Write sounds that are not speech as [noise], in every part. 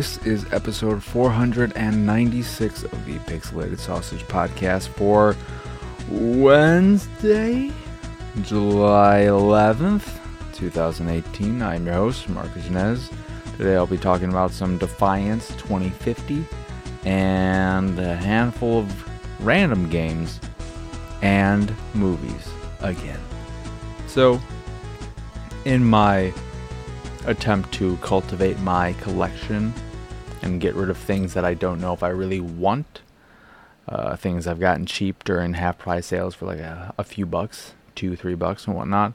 This is episode 496 of the Pixelated Sausage Podcast for Wednesday, July 11th, 2018. I'm your host, Marcus Nez. Today I'll be talking about some Defiance 2050 and a handful of random games and movies again. So, in my attempt to cultivate my collection and get rid of things that I don't know if I really want. Uh, things I've gotten cheap during half price sales for like a, a few bucks, two, three bucks, and whatnot.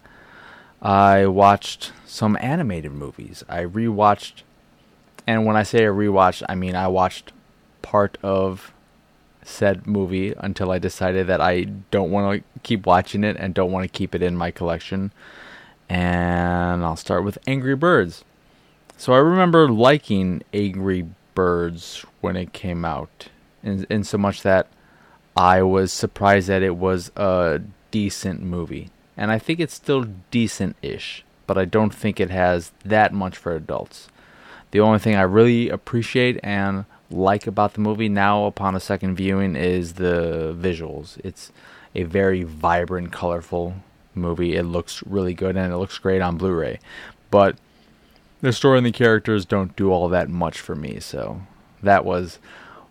I watched some animated movies. I rewatched, and when I say I rewatched, I mean I watched part of said movie until I decided that I don't want to keep watching it and don't want to keep it in my collection and I'll start with Angry Birds. So I remember liking Angry Birds when it came out, in, in so much that I was surprised that it was a decent movie. And I think it's still decent ish, but I don't think it has that much for adults. The only thing I really appreciate and like about the movie now upon a second viewing is the visuals. It's a very vibrant, colorful movie. It looks really good and it looks great on Blu-ray. But the story and the characters don't do all that much for me, so that was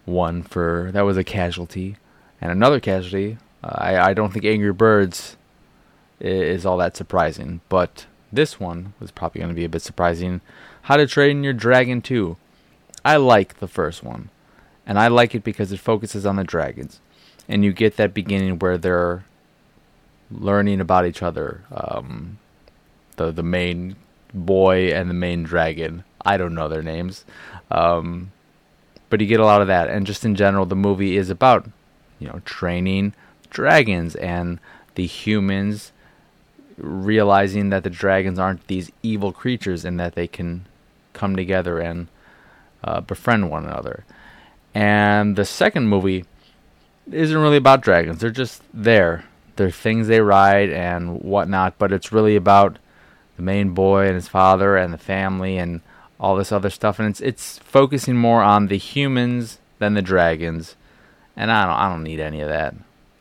one for that was a casualty. And another casualty, uh, I I don't think Angry Birds is, all that surprising, but this one was probably going to be a bit surprising. How to Train Your Dragon 2. I like the first one. And I like it because it focuses on the dragons. And you get that beginning where they're learning about each other. Um, the the main boy and the main dragon. I don't know their names, um, but you get a lot of that. And just in general, the movie is about you know training dragons and the humans realizing that the dragons aren't these evil creatures and that they can come together and uh, befriend one another. And the second movie isn't really about dragons; they're just there They're things they ride and whatnot, but it's really about the main boy and his father and the family and all this other stuff, and it's it's focusing more on the humans than the dragons, and I don't I don't need any of that.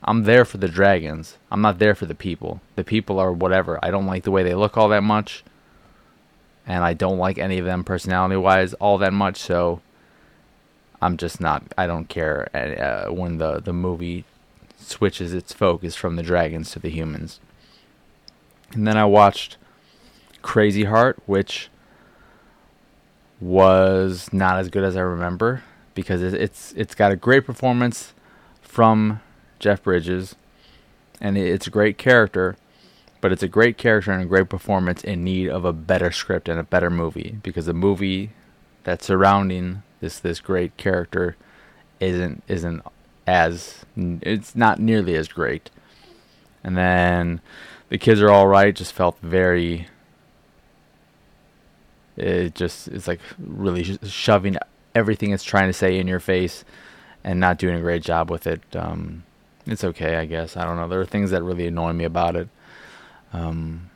I'm there for the dragons. I'm not there for the people. The people are whatever. I don't like the way they look all that much, and I don't like any of them personality wise all that much. So I'm just not. I don't care uh, when the the movie switches its focus from the dragons to the humans. And then I watched Crazy Heart, which was not as good as I remember because it's it's got a great performance from Jeff Bridges, and it's a great character, but it's a great character and a great performance in need of a better script and a better movie because the movie that's surrounding this this great character isn't isn't as it's not nearly as great. And then the kids are all right. Just felt very. It just it's like really shoving everything it's trying to say in your face, and not doing a great job with it. Um, it's okay, I guess. I don't know. There are things that really annoy me about it. Um,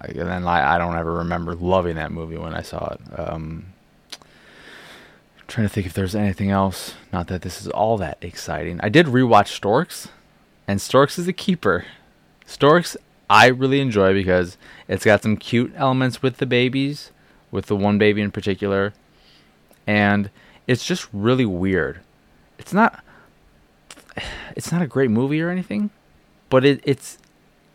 I, and then I, I don't ever remember loving that movie when I saw it. Um, trying to think if there's anything else. Not that this is all that exciting. I did rewatch Storks, and Storks is a keeper. Storks I really enjoy because it's got some cute elements with the babies, with the one baby in particular, and it's just really weird. It's not it's not a great movie or anything, but it, it's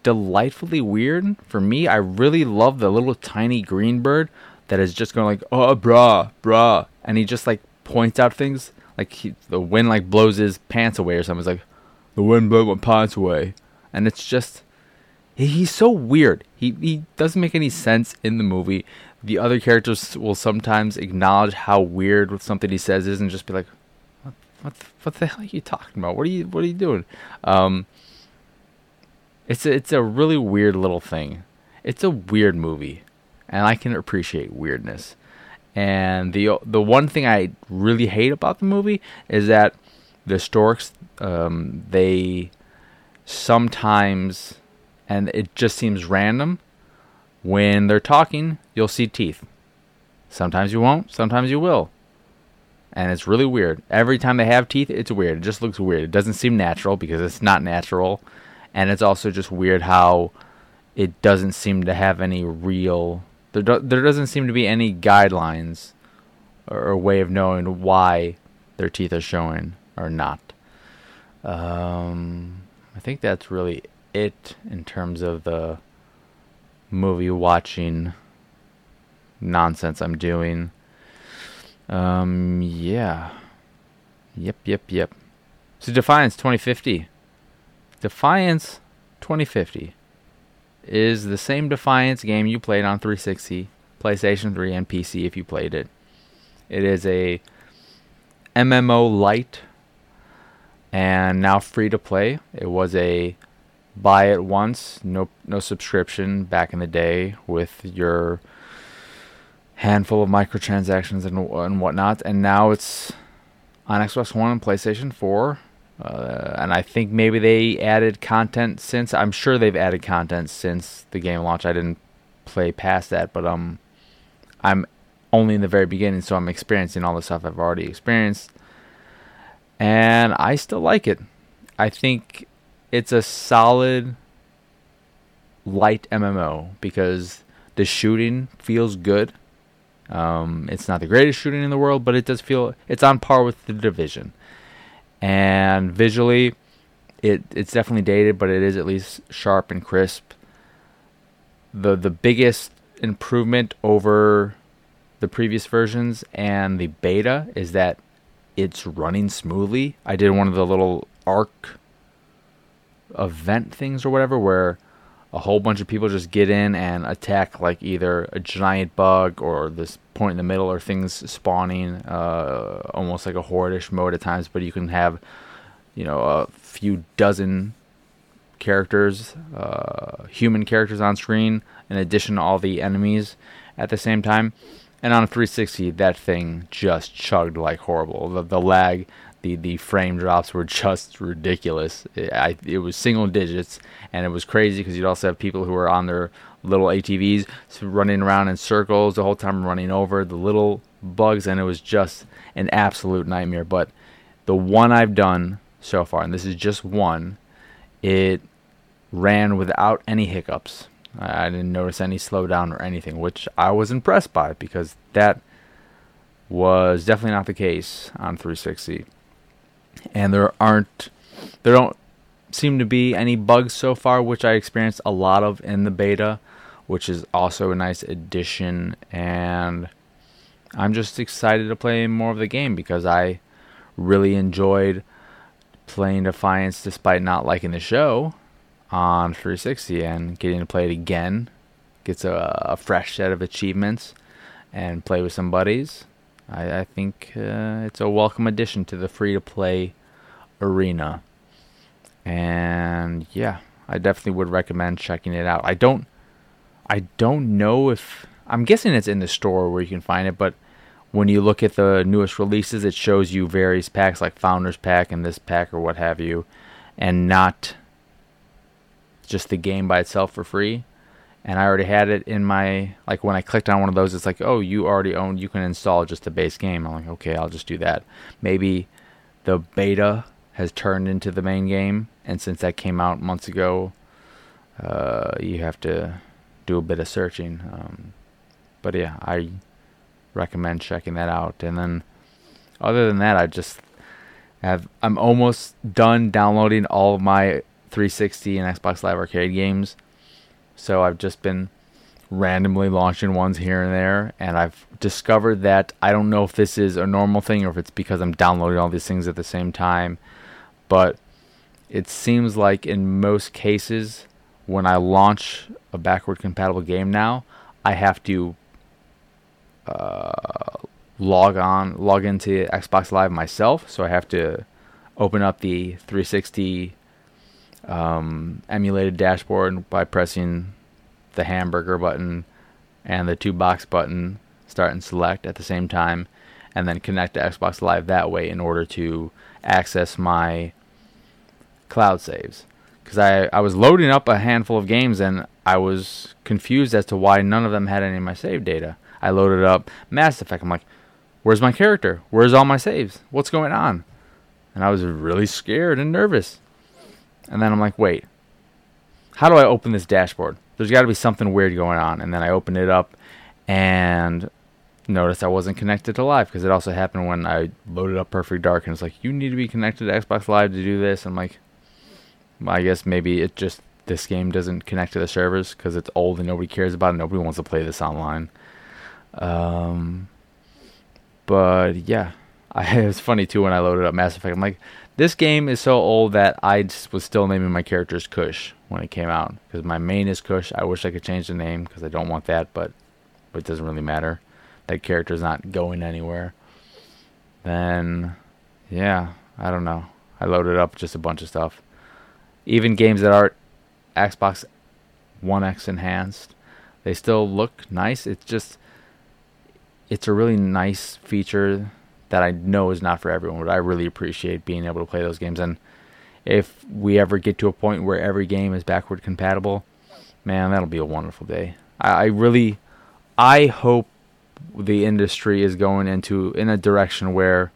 delightfully weird for me. I really love the little tiny green bird that is just going like, oh, brah, brah, and he just like points out things. Like he, the wind like blows his pants away or something. It's like the wind blew my pants away, and it's just he's so weird. He he doesn't make any sense in the movie. The other characters will sometimes acknowledge how weird something he says is, and just be like, "What what the, what the hell are you talking about? What are you what are you doing?" Um, it's a, it's a really weird little thing. It's a weird movie and I can appreciate weirdness. And the the one thing I really hate about the movie is that the storks um, they sometimes and it just seems random when they're talking you'll see teeth Sometimes you won't, sometimes you will. And it's really weird. Every time they have teeth, it's weird. It just looks weird. It doesn't seem natural because it's not natural. And it's also just weird how it doesn't seem to have any real there, do, there doesn't seem to be any guidelines or, or way of knowing why their teeth are showing or not. Um, I think that's really it in terms of the movie watching nonsense I'm doing. Um, yeah. Yep, yep, yep. So Defiance 2050. Defiance 2050 is the same Defiance game you played on 360, PlayStation 3, and PC if you played it. It is a MMO light and now free to play. It was a buy it once, no no subscription back in the day with your handful of microtransactions and and whatnot, and now it's on Xbox One and PlayStation 4. Uh, and I think maybe they added content since. I'm sure they've added content since the game launch. I didn't play past that, but um, I'm only in the very beginning, so I'm experiencing all the stuff I've already experienced, and I still like it. I think it's a solid light MMO because the shooting feels good. Um, it's not the greatest shooting in the world, but it does feel it's on par with the division. And visually, it it's definitely dated, but it is at least sharp and crisp. the The biggest improvement over the previous versions and the beta is that it's running smoothly. I did one of the little arc event things or whatever where a whole bunch of people just get in and attack like either a giant bug or this point in the middle or things spawning uh, almost like a hordish mode at times but you can have you know a few dozen characters uh, human characters on screen in addition to all the enemies at the same time. And on a 360 that thing just chugged like horrible. The, the lag the the frame drops were just ridiculous. It, I, it was single digits, and it was crazy because you'd also have people who were on their little ATVs running around in circles the whole time, running over the little bugs, and it was just an absolute nightmare. But the one I've done so far, and this is just one, it ran without any hiccups. I didn't notice any slowdown or anything, which I was impressed by because that was definitely not the case on 360 and there aren't there don't seem to be any bugs so far, which I experienced a lot of in the beta, which is also a nice addition. And I'm just excited to play more of the game because I really enjoyed playing Defiance despite not liking the show on 360 and getting to play it again gets a, a fresh set of achievements and play with some buddies I, I think uh, it's a welcome addition to the free to play arena. And yeah, I definitely would recommend checking it out. I don't I don't know if I'm guessing it's in the store where you can find it, but when you look at the newest releases, it shows you various packs like Founders Pack and this pack or what have you, and not just the game by itself for free and I already had it in my like when I clicked on one of those, it's like, oh, you already own. You can install just the base game. I'm like, okay, I'll just do that. Maybe the beta has turned into the main game, and since that came out months ago, uh, you have to do a bit of searching. Um, but yeah, I recommend checking that out. And then, other than that, I just have I'm almost done downloading all of my 360 and Xbox Live Arcade games. So I've just been randomly launching ones here and there, and I've discovered that I don't know if this is a normal thing or if it's because I'm downloading all these things at the same time, but it seems like in most cases, when I launch a backward compatible game now, I have to uh, log on, log into Xbox Live myself. So I have to open up the 360 um, emulated dashboard by pressing the hamburger button and the two box button, start and select at the same time, and then connect to Xbox Live that way in order to access my cloud saves. Because I, I was loading up a handful of games and I was confused as to why none of them had any of my save data. I loaded up Mass Effect. I'm like, where's my character? Where's all my saves? What's going on? And I was really scared and nervous. And then I'm like, wait, how do I open this dashboard? There's got to be something weird going on. And then I opened it up and noticed I wasn't connected to live because it also happened when I loaded up Perfect Dark and it's like, you need to be connected to Xbox Live to do this. I'm like, I guess maybe it just this game doesn't connect to the servers because it's old and nobody cares about it. Nobody wants to play this online. Um, but yeah, I, [laughs] it was funny too when I loaded up Mass Effect. I'm like, this game is so old that I was still naming my characters Kush when it came out because my main is Kush. I wish I could change the name because I don't want that, but but it doesn't really matter. That character's not going anywhere. Then, yeah, I don't know. I loaded up just a bunch of stuff. Even games that aren't Xbox One X enhanced, they still look nice. It's just, it's a really nice feature that I know is not for everyone, but I really appreciate being able to play those games. And if we ever get to a point where every game is backward compatible, man, that'll be a wonderful day. I, I really, I hope the industry is going into in a direction where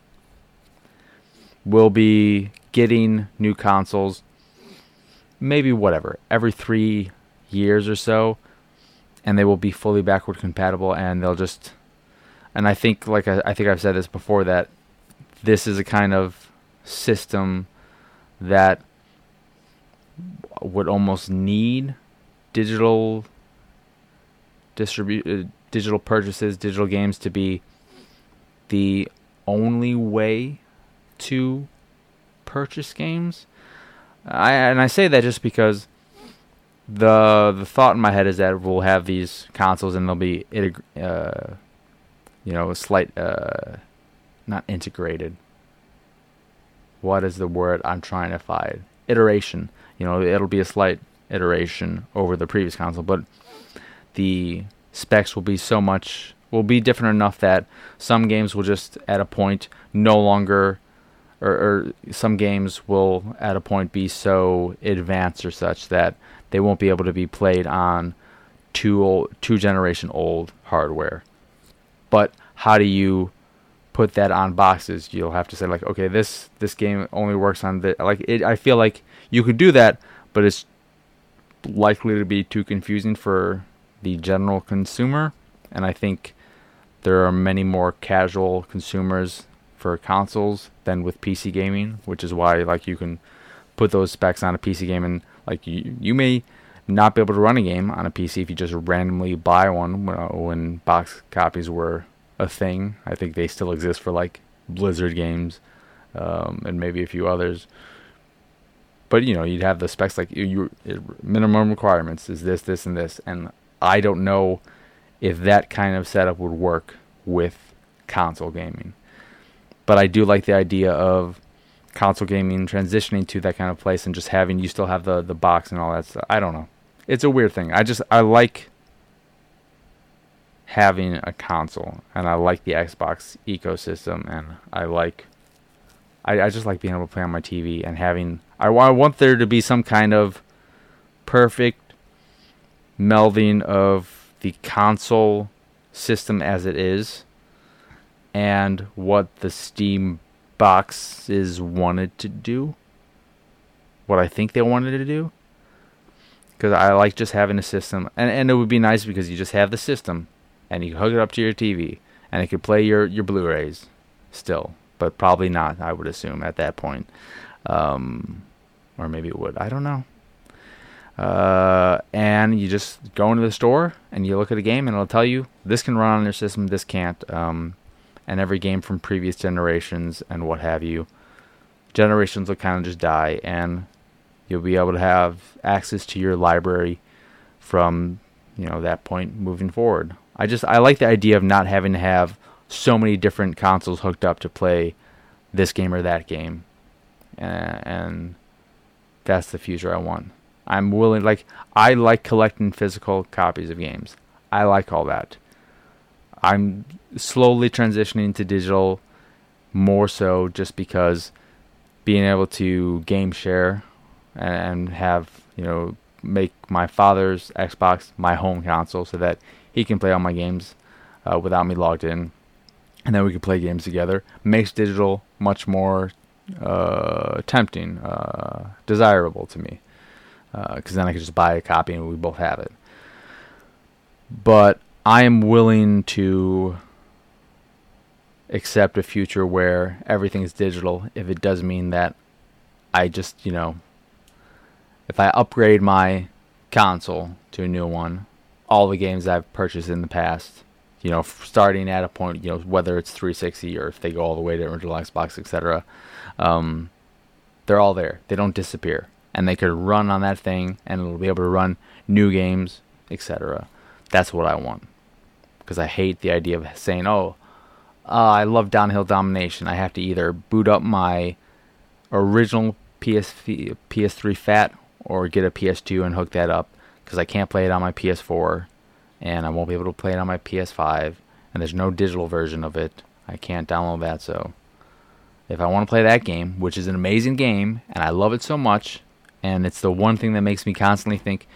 we'll be getting new consoles, maybe whatever, every three years or so, and they will be fully backward compatible, and they'll just and I think like I, I think I've said this before that this is a kind of system that would almost need digital uh, digital purchases, digital games to be the only way to purchase games. I and I say that just because the the thought in my head is that we'll have these consoles and they'll be uh, you know, a slight, uh, not integrated. What is the word I'm trying to find? Iteration. You know, it'll be a slight iteration over the previous console, but the specs will be so much will be different enough that some games will just at a point no longer or, or, some games will at a point be so advanced or such that they won't be able to be played on two old, two generation old hardware but how do you put that on boxes? You'll have to say like, okay, this this game only works on the like. It, I feel like you could do that, but it's likely to be too confusing for the general consumer, and I think there are many more casual consumers for consoles than with PC gaming, which is why like you can put those specs on a PC game and like you you may not be able to run a game on a PC if you just randomly buy one when box copies were a thing. I think they still exist for like Blizzard games um, and maybe a few others. But you know, you'd have the specs like you, minimum requirements is this, this, and this, and I don't know if that kind of setup would work with console gaming. But I do like the idea of console gaming transitioning to that kind of place and just having you still have the the box and all that stuff. I don't know it's a weird thing. I just I like having a console and I like the Xbox ecosystem and I like I, I just like being able to play on my TV and having I, I want there to be some kind of perfect melding of the console system as it is and what the Steam boxes wanted to do. What I think they wanted to do because I like just having a system, and and it would be nice because you just have the system, and you hook it up to your TV, and it could play your your Blu-rays, still, but probably not. I would assume at that point, um, or maybe it would. I don't know. Uh, and you just go into the store and you look at a game, and it'll tell you this can run on your system, this can't. Um, and every game from previous generations and what have you, generations will kind of just die, and you'll be able to have access to your library from you know that point moving forward. I just I like the idea of not having to have so many different consoles hooked up to play this game or that game, and, and that's the future I want. I'm willing like I like collecting physical copies of games. I like all that. I'm slowly transitioning to digital more so just because being able to game share and have you know make my father's Xbox my home console so that he can play all my games. uh, without me logged in, and then we could play games together. Makes digital much more uh, tempting, uh, desirable to me, because then I could just buy a copy and we both have it. But I am willing to accept a future where everything is digital if it does mean that I just, you know, if I upgrade my console to a new one, all the games I've purchased in the past, you know, starting at a point, you know, whether it's 360 or if they go all the way to original Xbox, etc., um, they're all there. They don't disappear, and they could run on that thing, and it'll be able to run new games, etc. That's what I want, because I hate the idea of saying, "Oh, uh, I love downhill domination." I have to either boot up my original PS PS3 fat or get a PS2 and hook that up because I can't play it on my PS4 and I won't be able to play it on my PS5 and there's no digital version of it. I can't download that so if I want to play that game, which is an amazing game and I love it so much and it's the one thing that makes me constantly think,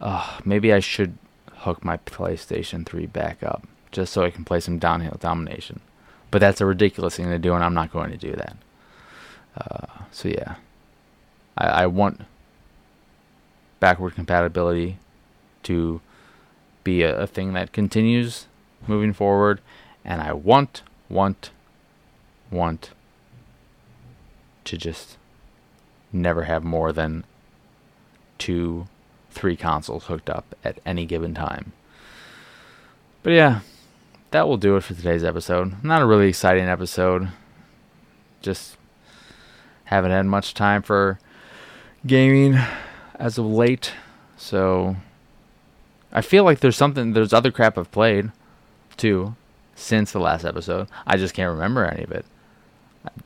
oh, maybe I should hook my PlayStation 3 back up just so I can play some downhill domination. But that's a ridiculous thing to do and I'm not going to do that. Uh, so yeah, I, I want backward compatibility to be a, a thing that continues moving forward, and I want, want, want to just never have more than two, three consoles hooked up at any given time. But yeah, that will do it for today's episode. Not a really exciting episode. Just haven't had much time for gaming as of late. So I feel like there's something there's other crap I've played too since the last episode. I just can't remember any of it.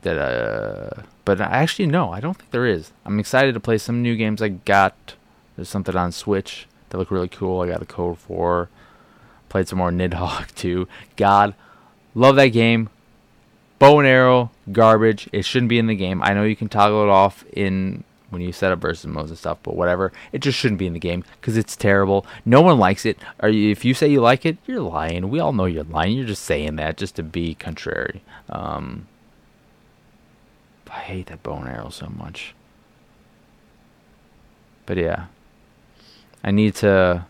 That uh but I actually no, I don't think there is. I'm excited to play some new games I got. There's something on Switch that look really cool. I got a code for. Played some more [laughs] Nidhogg too. God, love that game. Bow and arrow, garbage. It shouldn't be in the game. I know you can toggle it off in when you set up versus modes and stuff, but whatever. It just shouldn't be in the game because it's terrible. No one likes it. Or if you say you like it, you're lying. We all know you're lying. You're just saying that just to be contrary. Um, I hate that bow and arrow so much. But yeah, I need to.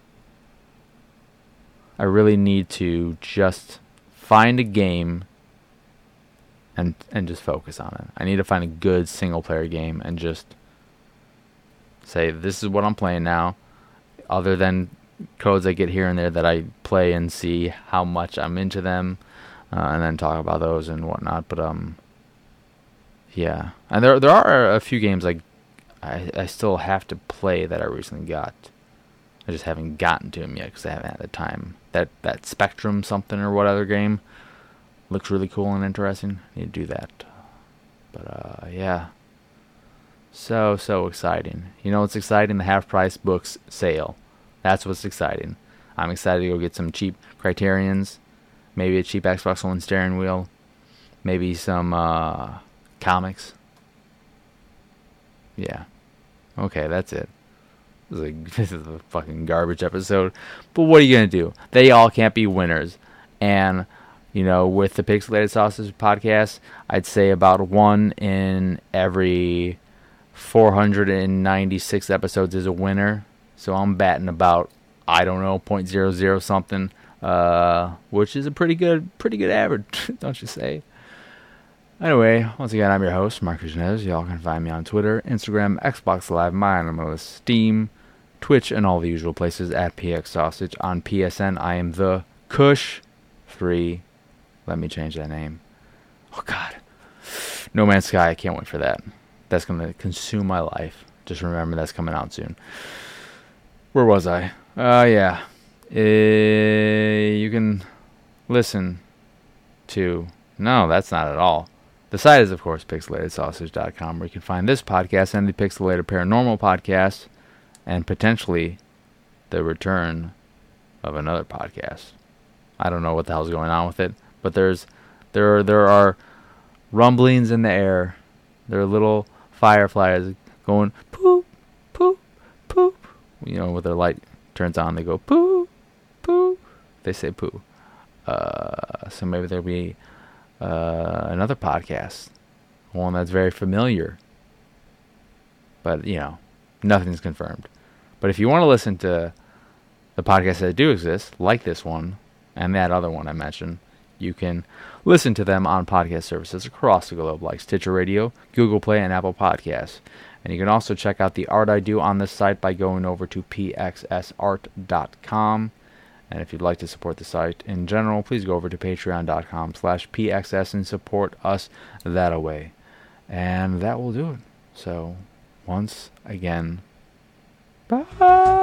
I really need to just find a game and and just focus on it. I need to find a good single player game and just say this is what I'm playing now, other than codes I get here and there that I play and see how much I'm into them, uh, and then talk about those and whatnot. But um, yeah, and there there are a few games like I I still have to play that I recently got. I just haven't gotten to them yet because I haven't had the time. That that Spectrum something or what other game looks really cool and interesting. I need to do that. But uh, yeah, so, so exciting. You know what's exciting? The half price books sale. That's what's exciting. I'm excited to go get some cheap Criterions, maybe a cheap Xbox One steering wheel, maybe some uh, comics. Yeah. Okay, that's it. This is, a, [laughs] this is a fucking garbage episode. But what are you going to do? They all can't be winners. And, you know, with the Pixelated Sausage podcast, I'd say about one in every 496 episodes is a winner. So I'm batting about I don't know 0.00 something, uh, which is a pretty good pretty good average, [laughs] don't you say? Anyway, once again, I'm your host, Marcus Janez. Y'all can find me on Twitter, Instagram, Xbox Live, My Steam, Twitch, and all the usual places at PX Sausage. On PSN, I am the Kush 3. Let me change that name. Oh, God. No Man's Sky, I can't wait for that that's going to consume my life. Just remember that's coming out soon. Where was I? Uh, yeah. Uh, you can listen to. No, that's not at all. The site is, of course, pixelatedsausage.com, where you can find this podcast and the Pixelated Paranormal podcast, and potentially the return of another podcast. I don't know what the hell's going on with it, but there's there are, there are rumblings in the air. There are little fireflies going poop, poop, poop. You know, with their light turns on, they go poo, poo. They say poo. Uh, so maybe there'll be uh, another podcast, one that's very familiar. But you know, nothing's confirmed. But if you want to listen to the podcasts that do exist, like this one and that other one I mentioned, you can listen to them on podcast services across the globe, like Stitcher Radio, Google Play, and Apple Podcasts. And you can also check out the art I do on this site by going over to pxsart.com. And if you'd like to support the site in general, please go over to patreon.com slash pxs and support us that way. And that will do it. So, once again, bye!